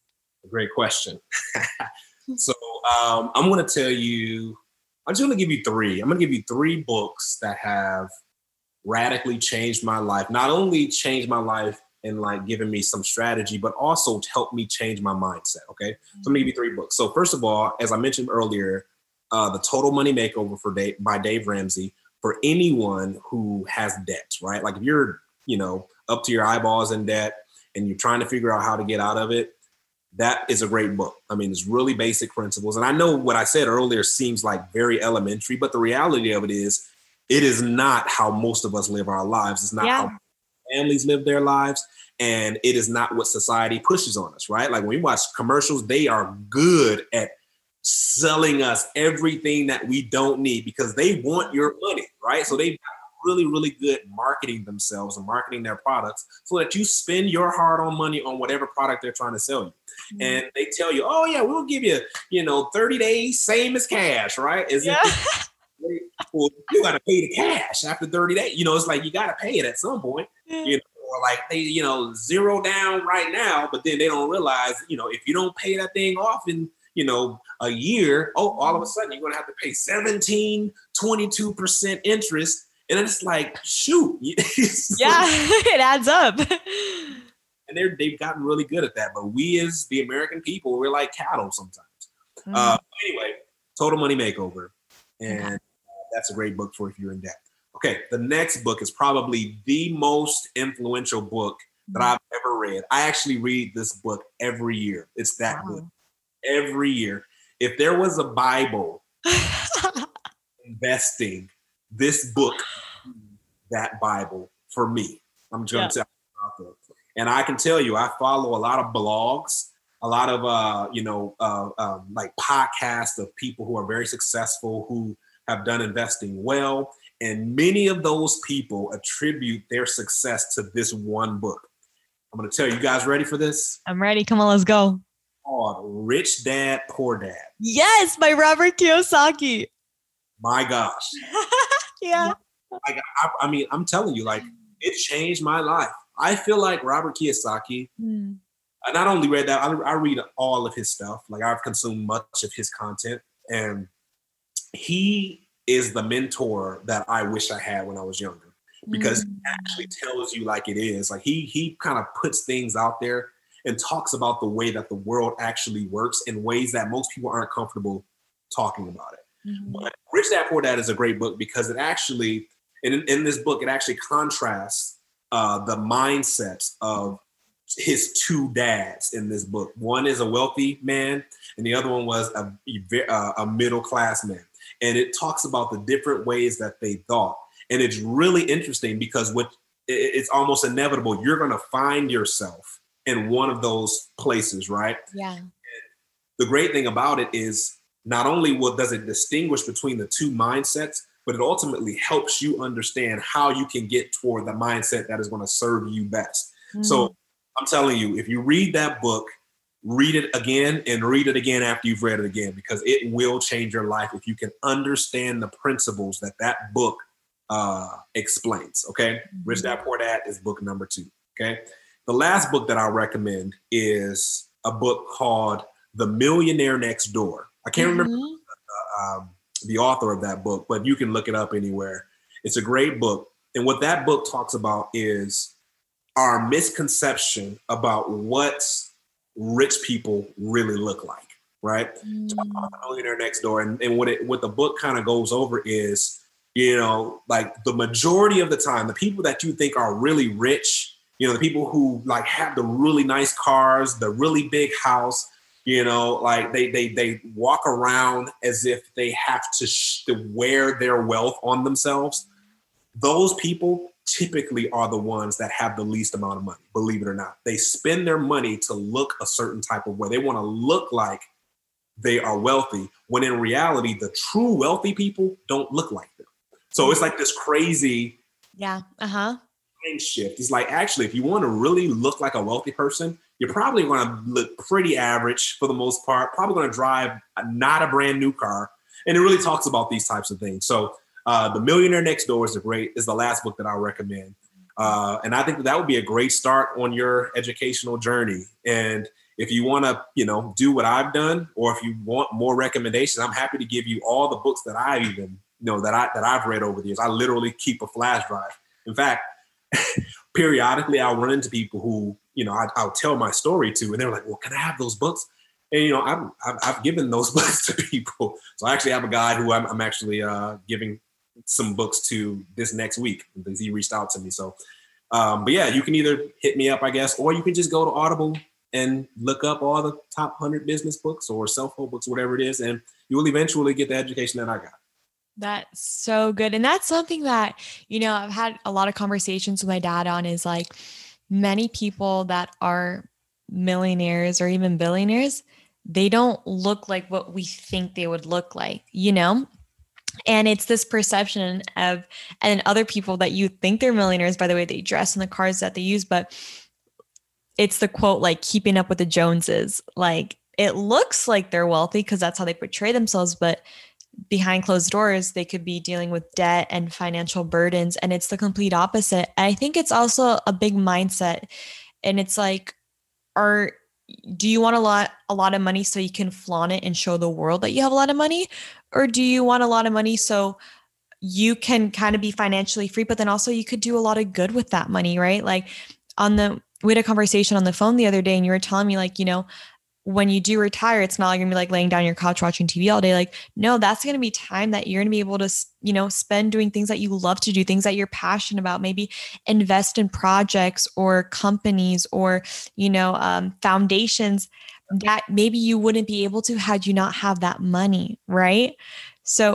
Great question. so um, I'm going to tell you. I'm just going to give you three. I'm going to give you three books that have radically changed my life. Not only changed my life and like giving me some strategy, but also helped me change my mindset. Okay. So I'm gonna give you three books. So first of all, as I mentioned earlier, uh, the Total Money Makeover for Dave, by Dave Ramsey for anyone who has debt, right? Like if you're, you know, up to your eyeballs in debt and you're trying to figure out how to get out of it, that is a great book. I mean, it's really basic principles. And I know what I said earlier seems like very elementary, but the reality of it is, it is not how most of us live our lives. It's not yeah. how families live their lives. And it is not what society pushes on us, right? Like when we watch commercials, they are good at selling us everything that we don't need because they want your money, right? So they really, really good marketing themselves and marketing their products so that you spend your hard-earned money on whatever product they're trying to sell you. Mm-hmm. And they tell you, oh yeah, we'll give you, you know, 30 days, same as cash, right? Is yeah. it well, you gotta pay the cash after 30 days. You know, it's like you gotta pay it at some point. You know, or like they, you know, zero down right now, but then they don't realize, you know, if you don't pay that thing off in you know, a year, oh, all of a sudden you're going to have to pay 17, 22% interest. And it's like, shoot. yeah, it adds up. And they're, they've gotten really good at that. But we, as the American people, we're like cattle sometimes. Mm. Uh, anyway, Total Money Makeover. And okay. that's a great book for if you're in debt. Okay, the next book is probably the most influential book that mm. I've ever read. I actually read this book every year. It's that wow. good every year. If there was a Bible investing, this book, that Bible for me. I'm just gonna yeah. tell you And I can tell you, I follow a lot of blogs, a lot of uh, you know, uh, um, like podcasts of people who are very successful who have done investing well. And many of those people attribute their success to this one book. I'm going to tell you, you guys ready for this? I'm ready. Come on, let's go called Rich Dad Poor Dad. Yes, by Robert Kiyosaki. My gosh. yeah. Like, I, I, mean, I'm telling you, like, it changed my life. I feel like Robert Kiyosaki. Mm. I not only read that, I, I read all of his stuff. Like, I've consumed much of his content, and he is the mentor that I wish I had when I was younger because mm. he actually tells you like it is. Like he he kind of puts things out there and talks about the way that the world actually works in ways that most people aren't comfortable talking about it. Mm-hmm. But Rich Dad Poor Dad is a great book because it actually, in, in this book, it actually contrasts uh, the mindsets of his two dads in this book. One is a wealthy man, and the other one was a, uh, a middle class man. And it talks about the different ways that they thought. And it's really interesting because what it's almost inevitable. You're going to find yourself in one of those places, right? Yeah. And the great thing about it is not only what does it distinguish between the two mindsets, but it ultimately helps you understand how you can get toward the mindset that is going to serve you best. Mm. So I'm telling you, if you read that book, read it again and read it again after you've read it again because it will change your life if you can understand the principles that that book uh, explains. Okay, mm-hmm. Rich Dad Poor Dad is book number two. Okay, the last book that I'll recommend is a book called The Millionaire Next Door. I can't mm-hmm. remember uh, um, the author of that book, but you can look it up anywhere. It's a great book. And what that book talks about is our misconception about what rich people really look like, right? Mm. the millionaire next door. And, and what it what the book kind of goes over is, you know, like the majority of the time, the people that you think are really rich you know, the people who like have the really nice cars, the really big house, you know, like they they they walk around as if they have to, sh- to wear their wealth on themselves. Those people typically are the ones that have the least amount of money, believe it or not. They spend their money to look a certain type of way. They want to look like they are wealthy, when in reality, the true wealthy people don't look like them. So it's like this crazy. Yeah. Uh huh mind shift. It's like actually, if you want to really look like a wealthy person, you're probably going to look pretty average for the most part. Probably going to drive not a brand new car, and it really talks about these types of things. So, uh, the Millionaire Next Door is a great is the last book that I recommend, uh, and I think that, that would be a great start on your educational journey. And if you want to, you know, do what I've done, or if you want more recommendations, I'm happy to give you all the books that I've even you know that I that I've read over the years. I literally keep a flash drive In fact, periodically I'll run into people who, you know, I, will tell my story to, and they're like, well, can I have those books? And, you know, I've, I've, I've given those books to people. So I actually have a guy who I'm, I'm actually uh, giving some books to this next week because he reached out to me. So, um, but yeah, you can either hit me up, I guess, or you can just go to Audible and look up all the top 100 business books or self-help books, whatever it is, and you will eventually get the education that I got. That's so good. And that's something that, you know, I've had a lot of conversations with my dad on is like many people that are millionaires or even billionaires, they don't look like what we think they would look like, you know? And it's this perception of, and other people that you think they're millionaires by the way they dress and the cars that they use, but it's the quote like keeping up with the Joneses. Like it looks like they're wealthy because that's how they portray themselves, but behind closed doors, they could be dealing with debt and financial burdens. And it's the complete opposite. And I think it's also a big mindset. And it's like, are do you want a lot a lot of money so you can flaunt it and show the world that you have a lot of money? Or do you want a lot of money so you can kind of be financially free, but then also you could do a lot of good with that money, right? Like on the we had a conversation on the phone the other day and you were telling me like, you know, when you do retire, it's not like you're gonna be like laying down your couch watching TV all day. Like, no, that's gonna be time that you're gonna be able to, you know, spend doing things that you love to do, things that you're passionate about. Maybe invest in projects or companies or, you know, um, foundations that maybe you wouldn't be able to had you not have that money, right? So,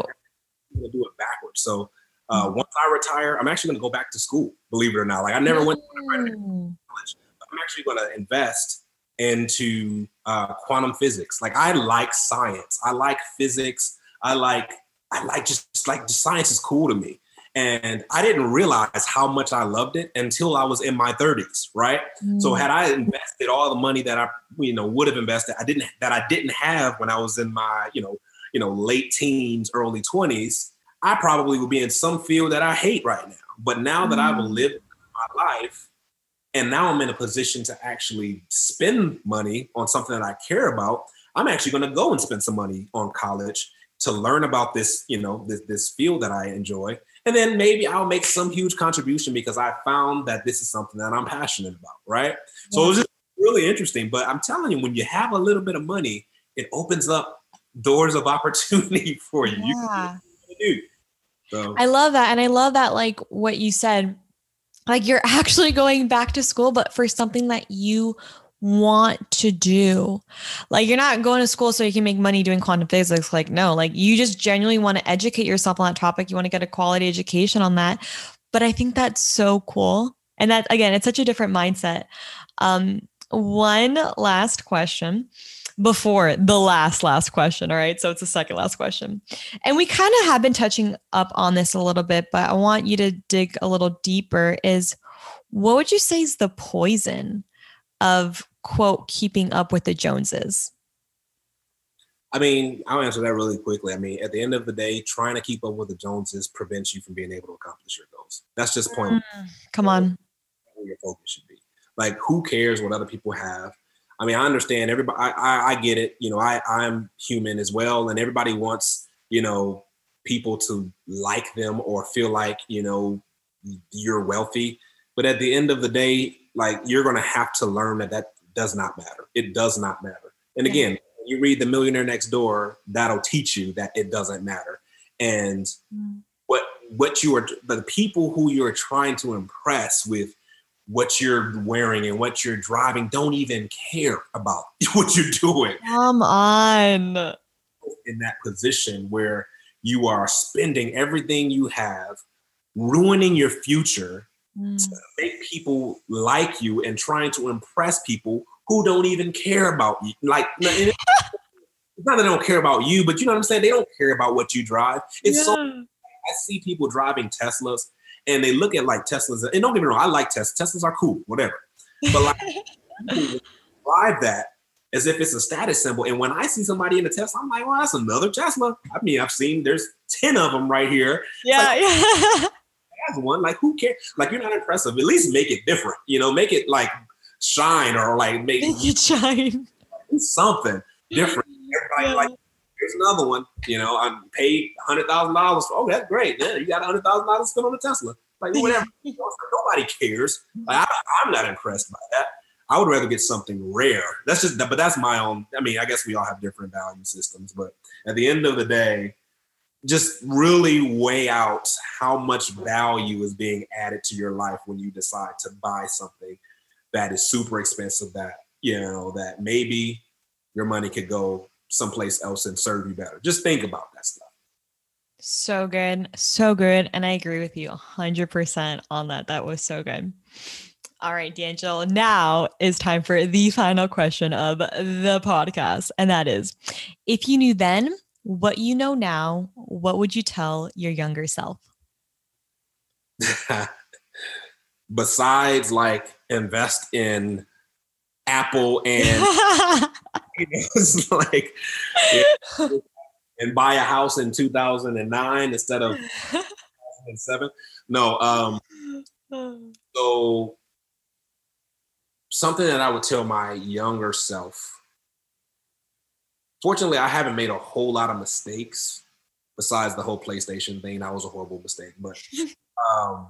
I'm gonna do it backwards. So, uh, mm. once I retire, I'm actually gonna go back to school. Believe it or not, like I never went to college. I'm actually gonna invest into uh, quantum physics. Like I like science. I like physics. I like I like just like science is cool to me. And I didn't realize how much I loved it until I was in my 30s, right? Mm. So had I invested all the money that I, you know, would have invested, I didn't that I didn't have when I was in my, you know, you know, late teens, early 20s, I probably would be in some field that I hate right now. But now that I've mm. lived my life, and now I'm in a position to actually spend money on something that I care about. I'm actually going to go and spend some money on college to learn about this, you know, this, this field that I enjoy. And then maybe I'll make some huge contribution because I found that this is something that I'm passionate about, right? Yeah. So it was just really interesting. But I'm telling you, when you have a little bit of money, it opens up doors of opportunity for you. Yeah. You so. I love that. And I love that, like what you said, like you're actually going back to school, but for something that you want to do. Like you're not going to school so you can make money doing quantum physics. Like, no, like you just genuinely want to educate yourself on that topic. You want to get a quality education on that. But I think that's so cool. And that again, it's such a different mindset. Um, one last question before the last last question all right so it's the second last question and we kind of have been touching up on this a little bit but i want you to dig a little deeper is what would you say is the poison of quote keeping up with the joneses I mean, I'll answer that really quickly. I mean, at the end of the day, trying to keep up with the Joneses prevents you from being able to accomplish your goals. That's just point. Mm, come on. Where your focus should be. Like, who cares what other people have? I mean, I understand everybody. I, I, I get it. You know, I I'm human as well, and everybody wants you know people to like them or feel like you know you're wealthy. But at the end of the day, like you're going to have to learn that that does not matter. It does not matter. And again, you read The Millionaire Next Door, that'll teach you that it doesn't matter. And mm. what what you are the people who you're trying to impress with what you're wearing and what you're driving don't even care about what you're doing. Come on. In that position where you are spending everything you have, ruining your future mm. to make people like you and trying to impress people who don't even care about you. Like, it's not that they don't care about you, but you know what I'm saying? They don't care about what you drive. It's yeah. so I see people driving Teslas and they look at like Teslas. And don't get me wrong, I like Teslas. Teslas are cool, whatever. But like drive that as if it's a status symbol. And when I see somebody in a Tesla, I'm like, well, that's another Tesla. I mean, I've seen there's 10 of them right here. Yeah, like, yeah. That's one. Like, who cares? Like, you're not impressive. At least make it different. You know, make it like shine or like make, make it shine. Something different. Everybody yeah. like here's another one. You know, I'm paid hundred thousand dollars. Oh, that's great. Yeah, you got hundred thousand dollars spent on a Tesla. Like whatever. Nobody cares. Like, I, I'm not impressed by that. I would rather get something rare. That's just, but that's my own. I mean, I guess we all have different value systems, but at the end of the day, just really weigh out how much value is being added to your life when you decide to buy something that is super expensive that you know that maybe your money could go someplace else and serve you better. Just think about that stuff. So good. So good. And i agree with you 100% on that. That was so good. All right d'angelo now is time for the final question of the podcast. And that is if you knew then what you know now, what would you tell your younger self? Besides, like, invest in Apple and it's like and buy a house in 2009 instead of 2007. No, um, so something that I would tell my younger self fortunately, I haven't made a whole lot of mistakes besides the whole PlayStation thing. That was a horrible mistake. But um,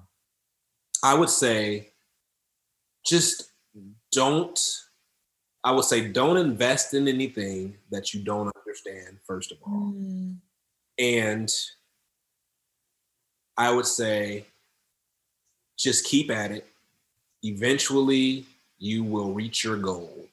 I would say just don't, I would say don't invest in anything that you don't understand, first of all. Mm. And I would say just keep at it. Eventually, you will reach your goal.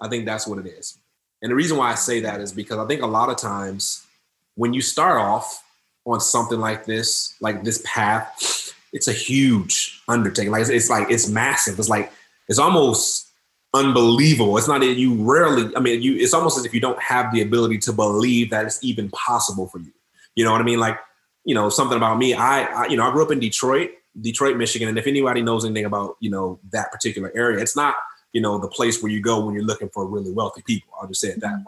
I think that's what it is. And the reason why I say that is because I think a lot of times when you start off on something like this, like this path, it's a huge undertaking. Like it's, it's like it's massive. It's like it's almost unbelievable. It's not that you rarely. I mean, you. It's almost as if you don't have the ability to believe that it's even possible for you. You know what I mean? Like you know something about me. I, I you know I grew up in Detroit, Detroit, Michigan, and if anybody knows anything about you know that particular area, it's not you know, the place where you go when you're looking for really wealthy people. I'll just say it that mm-hmm.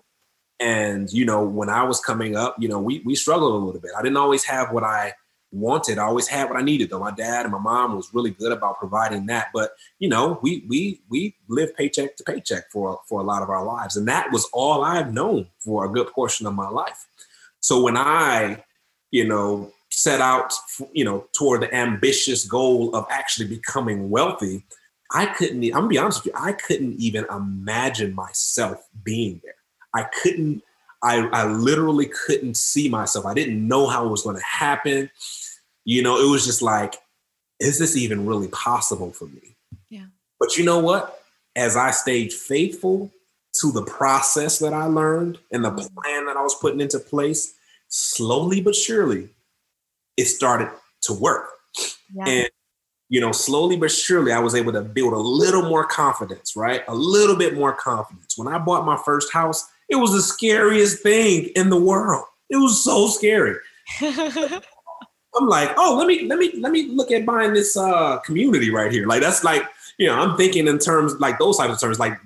And, you know, when I was coming up, you know, we we struggled a little bit. I didn't always have what I wanted. I always had what I needed though. My dad and my mom was really good about providing that. But, you know, we we we lived paycheck to paycheck for for a lot of our lives. And that was all I've known for a good portion of my life. So when I, you know, set out, you know, toward the ambitious goal of actually becoming wealthy, I couldn't, I'm gonna be honest with you, I couldn't even imagine myself being there. I couldn't, I, I literally couldn't see myself. I didn't know how it was gonna happen. You know, it was just like, is this even really possible for me? Yeah. But you know what? As I stayed faithful to the process that I learned and the mm-hmm. plan that I was putting into place, slowly but surely, it started to work. Yeah. And you know, slowly but surely, I was able to build a little more confidence, right? A little bit more confidence. When I bought my first house, it was the scariest thing in the world. It was so scary. I'm like, oh, let me let me let me look at buying this uh community right here. Like that's like, you know, I'm thinking in terms like those types of terms. Like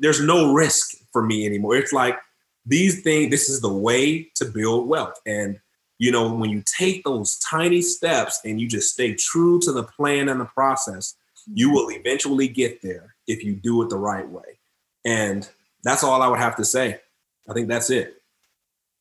there's no risk for me anymore. It's like these things. This is the way to build wealth, and you know, when you take those tiny steps and you just stay true to the plan and the process, you will eventually get there if you do it the right way. And that's all I would have to say. I think that's it.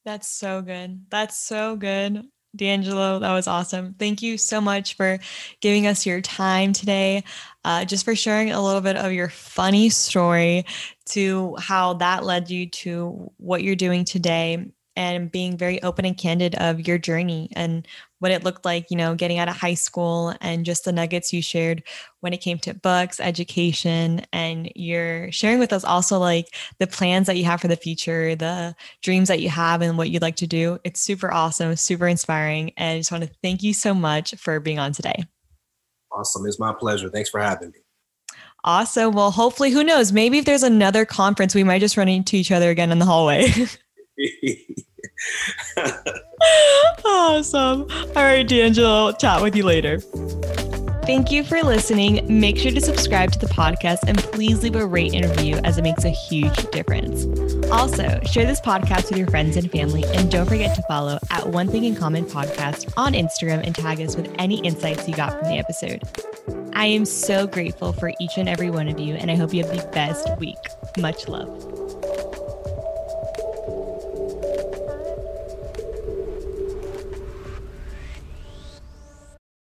That's so good. That's so good. D'Angelo, that was awesome. Thank you so much for giving us your time today, uh, just for sharing a little bit of your funny story to how that led you to what you're doing today and being very open and candid of your journey and what it looked like, you know, getting out of high school and just the nuggets you shared when it came to books, education, and you're sharing with us also like the plans that you have for the future, the dreams that you have, and what you'd like to do. It's super awesome, super inspiring. And I just want to thank you so much for being on today. Awesome. It's my pleasure. Thanks for having me. Awesome. Well, hopefully, who knows? Maybe if there's another conference, we might just run into each other again in the hallway. awesome. All right, D'Angelo, chat with you later. Thank you for listening. Make sure to subscribe to the podcast and please leave a rate and review as it makes a huge difference. Also, share this podcast with your friends and family and don't forget to follow at One Thing in Common podcast on Instagram and tag us with any insights you got from the episode. I am so grateful for each and every one of you and I hope you have the best week. Much love.